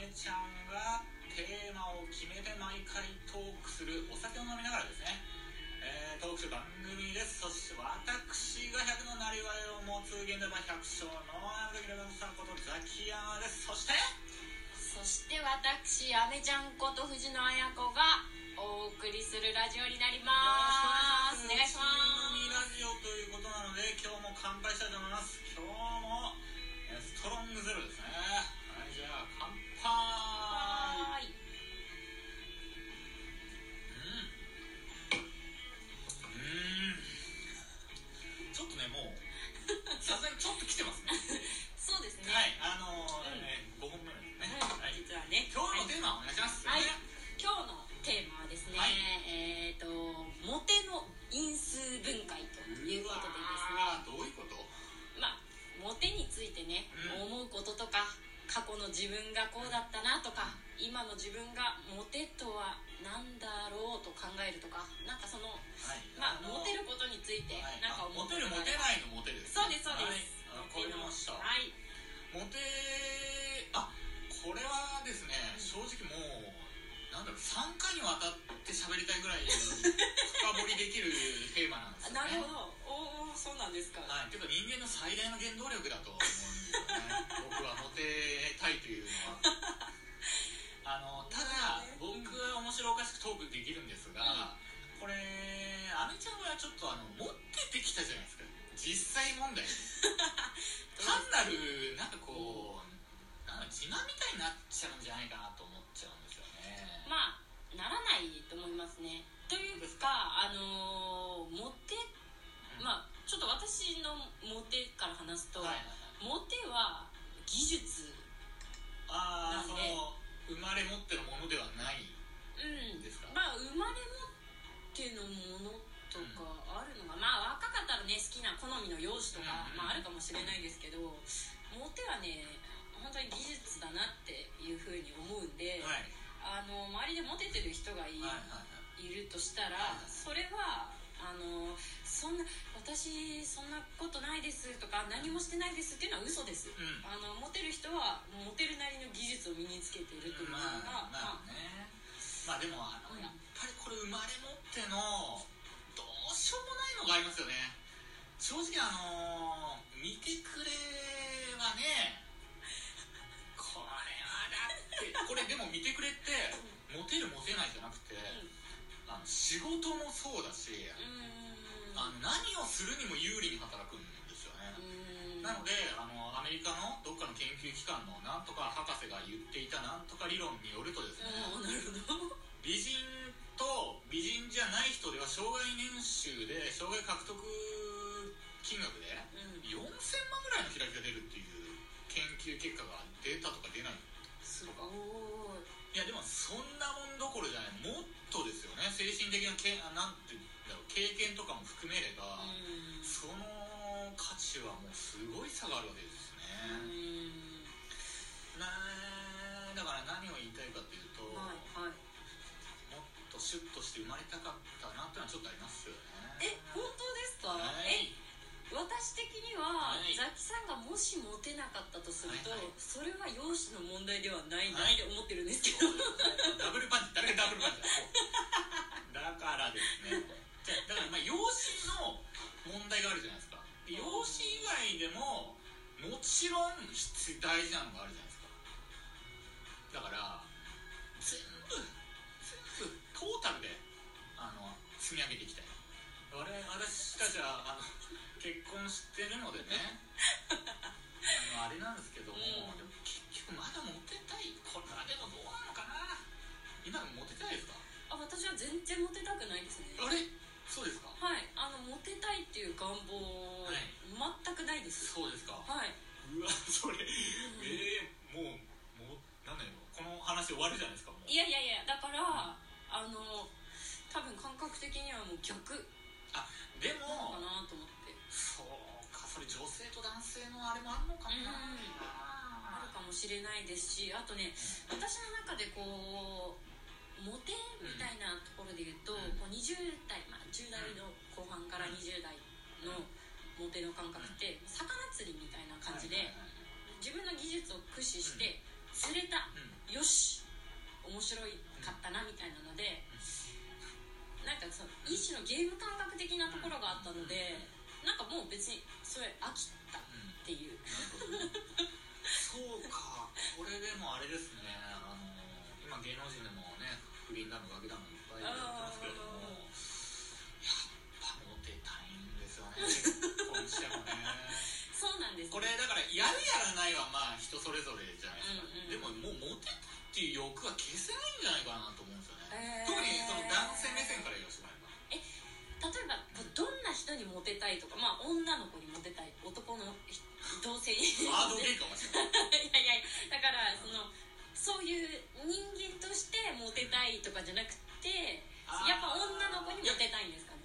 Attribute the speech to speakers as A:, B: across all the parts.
A: ママのアメちゃんがテーマを決めて毎回トークするお酒を飲みながらですね、えートークする番組です。そして私が100のなりわいを持つ現代版百姓の山崎レベンさんことザキヤマです。そして？
B: そして私アメちゃんこと藤野綾子がお送りするラジオになります。モテとは何だろうと考えるとかなんかその
A: はい。
B: まあ
A: の
B: モテることについて
A: はい。
B: なんか思う
A: あモテるモテ
B: い
A: ないのモテです、
B: そうですそうです、
A: はい、あわかりました。
B: はい。
A: モテあこれはですね正直もうなんだろう3回にわたって喋りたいぐらい深掘りできるテーマなんですよね。
B: なるほど。おおそうなんですか。
A: はい、ていうか人間の最大の原動力だと思うんですよね。僕はモテたいというのはしくトークできるんですが、これアメちゃんはちょっとあの持っててきたじゃないですか。実際問題。単なるなんかこうなんか自慢みたいになっちゃうんじゃないかなと思っちゃうんですよね。
B: まあならないと思いますね。というかあのーモテまあちょっと私のモテから話すと、
A: はいはいはい。
B: モテは技術
A: ああそ
B: なんで
A: の生まれ持ってるものではない
B: うん。
A: ですか？
B: まあ生まれ持ってのものとかあるのが、まあ若かったらね好きな好みの容姿とか、
A: うん。
B: まあ、あるかもしれないですけどモテはね本当に技術だなっていうふうに思うんで、
A: はい。
B: あの周りでモテてる人がい,、るとした
A: はい
B: らそれはあのそんな私そんなことないですとか何もしてないですっていうのは嘘です、
A: うん。
B: あのモテる人はモテるなりの技術を身につけているというのが、
A: まあまあねまあでもあの
B: うん
A: やっぱりこれ生まれ持ってのどうしようもないのがありますよね。正直あの見てくれはねこれはだってこれでも見てくれってモテるモテないじゃなくてあの仕事もそうだし
B: うん。
A: あの何をするにも有利に働くんですよね。
B: うん。
A: なのであのアメリカのどっかの研究機関のなんとか博士が言っていたなんとか理論によるとですね、
B: うんなるほど
A: 美人と美人じゃない人では障害年収で障害獲得金額で
B: うん。
A: 4000万ぐらいの開きが出るっていう研究結果が出たとか出ない
B: す
A: とか。
B: ごい。
A: いやでもそんなもんどころじゃない。もっとですよね。精神的なけあなんていうんだろう。経験とかも含めれば、
B: うん。
A: その価値はもうすごい差があるわけですシュッとして生まれたかったなってのはちょっとありますよね。
B: え本当ですか、
A: はい。
B: え私的には、
A: はい。
B: ザキさんがもしモテなかったとすると、
A: はいはい。
B: それは容姿の問題ではないな
A: はい。
B: って思ってるんですけど、
A: そうですねダブルパ 結婚してるのでね。あのあれなんですけども、
B: うん。
A: でも結局まだモテたいこれはでもどうなのかな。今モテたいですか？
B: あ私は全然モテたくないですね。
A: あれ？そうですか？
B: はい。あのモテたいっていう願望、
A: はい
B: 全くないです。
A: そうですか？
B: はい。う
A: わそれええもうもうなんだよこの話終わるじゃないですかもう。
B: いやいやいやだからあの多分感覚的にはもう逆の
A: あれもあるのかな、
B: うん。あるかもしれないですしあとね私の中でこうモテみたいなところで言うと、
A: うん。
B: こう20代、まあ、10代の後半から20代のモテの感覚って魚釣りみたいな感じで自分の技術を駆使して釣れた
A: うん。
B: よし面白いかったなみたいなのでなんかその一種のゲーム感覚的なところがあったのでなんかもう別にそれ飽きたていう。
A: そうか。これでもあれですね。あの今芸能人でもね不倫だのガキだのいっぱいやってますけれども。やっぱモテたいんですよね。結婚してもね。
B: そうなんです。
A: これだからやるやらないはまあ人それぞれじゃないですか、
B: うんうん
A: でももうモテたいっていう欲は消せないんじゃないかなと思うんですよね、
B: えー。
A: 特にその男性目線から言わせてもらえば。
B: 例えばにモテたいとかまあ女の子にモテたい男の人同性に。
A: ハードゲーかもしれない。
B: いやいやだからそのそういう人間としてモテたいとかじゃなくてやっぱ女の子にモテたいんですかね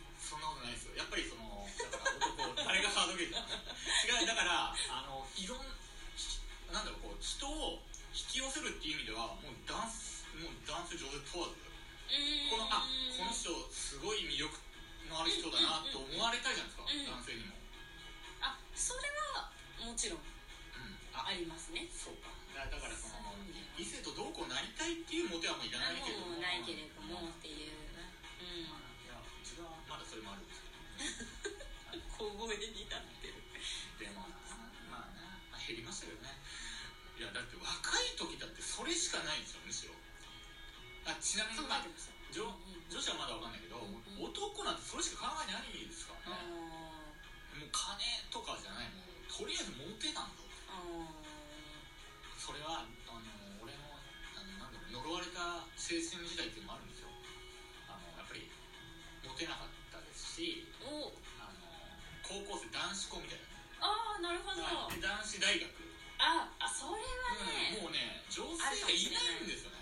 A: ああ
B: りますね。
A: そうか。だだからその異性とどうこうなりたいっていうモテはもういら
B: あ
A: ないけれども。
B: ないけれどもっていう。うん。
A: いやうちはまだそれもあるんですけど。ね
B: 小声になってる。
A: でもなまあな、まあ、減りましたけどね。いやだって若い時だってそれしかないんですよむしろ。あちなみに、まあ、女女子はまだわかんないけど、
B: うんうん。
A: 男なんてそれしか考えないですか？
B: あ
A: らね、もう金とかじゃない。もうとりあえずモテたんだ。
B: あ
A: それはあの俺のあのなんだろう呪われた青春時代っていうのもあるんですよ。あのやっぱりモテなかったですし
B: お。
A: あの高校生男子校みたい
B: ああなるほど。
A: 男子大学。
B: ああそれはね
A: もうね女性がいないんですよね。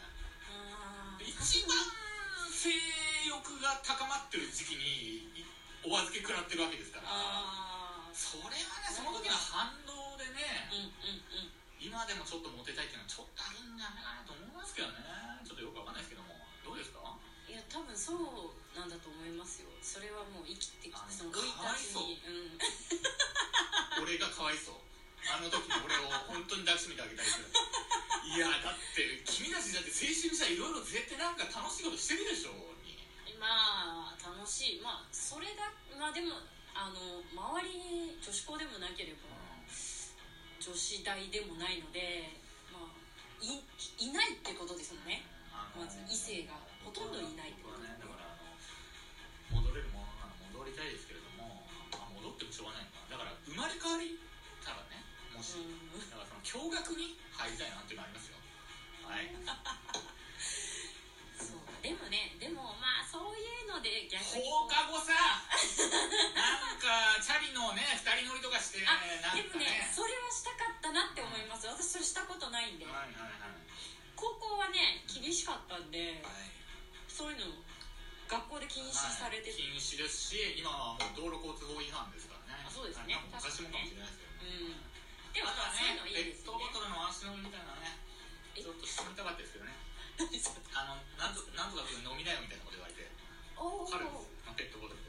A: 一番性欲が高まってる時期にいお預け食らってるわけですから。
B: あ
A: それはねその時の反動でね。
B: ーうんうんうん。
A: 今でもちょっとモテたいっていうのはちょっとあるんじゃないかなと思いますけどね。ちょっとよくわかんないですけども。どうですか？
B: いや多分そうなんだと思いますよ。それはもう生きてきて
A: あ
B: その生い立ちにうん。
A: 俺がかわいそう。あの時の俺を本当に抱きしめてあげたいけどいやだって君たちだって青春時代いろいろ絶対なんか楽しいことしてるでしょに。
B: まあ楽しい。まあそれだまあでもあの周りに女子校でもなければ女子大でもないのでまあいいないってことですもんねまず異性がほとんどいないって
A: 僕
B: こと
A: はねだから戻れるものなら戻りたいですけれども、まあ、戻ってもしょうがないのかな。だから生まれ変わりたらねもし、
B: うん。
A: だからその驚愕に入りたいなっていうのありますよ。はい。
B: そうでもねでもまあそういうので逆
A: 放
B: に
A: 課後さなんかチャリのね二人乗りとかして
B: あ
A: なんか
B: でもねそれはなって思います。私それしたことないんで。
A: はいはいはい。
B: 高校はね厳しかったんで
A: はい。
B: そういうの学校で禁止されてて、
A: はい。禁止ですし今はもう道路交通法違反ですからね。
B: あそうですね。
A: はい昔もかもしれないですけどね。
B: うん。でも
A: ただ
B: そういうのいい
A: ね。ペッ
B: ですよね
A: トボトルの足飲みみたいなね
B: え？
A: ちょっとしてみたかったですけどね あのなんとなんとか君飲みなよみたいなこと言われて。
B: おお
A: 彼ですまあペットボトル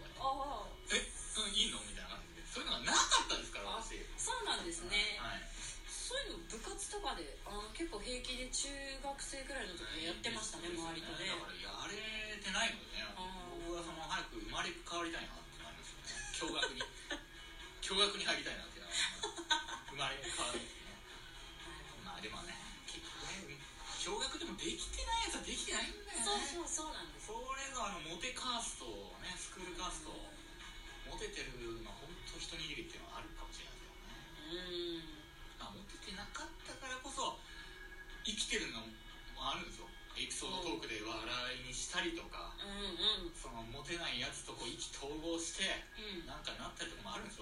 B: 生ぐらいの時にやっ
A: そのモテないやつとこう意気投合して
B: うん。
A: なんかなったりとかもあるん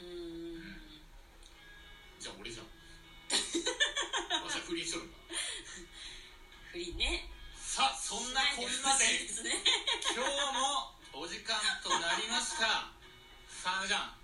B: うーん。
A: じゃあ俺じゃん。わしは不倫しとるんだ。
B: 不倫ね。
A: さあそんなこんなで今日もお時間となりました。さあじゃん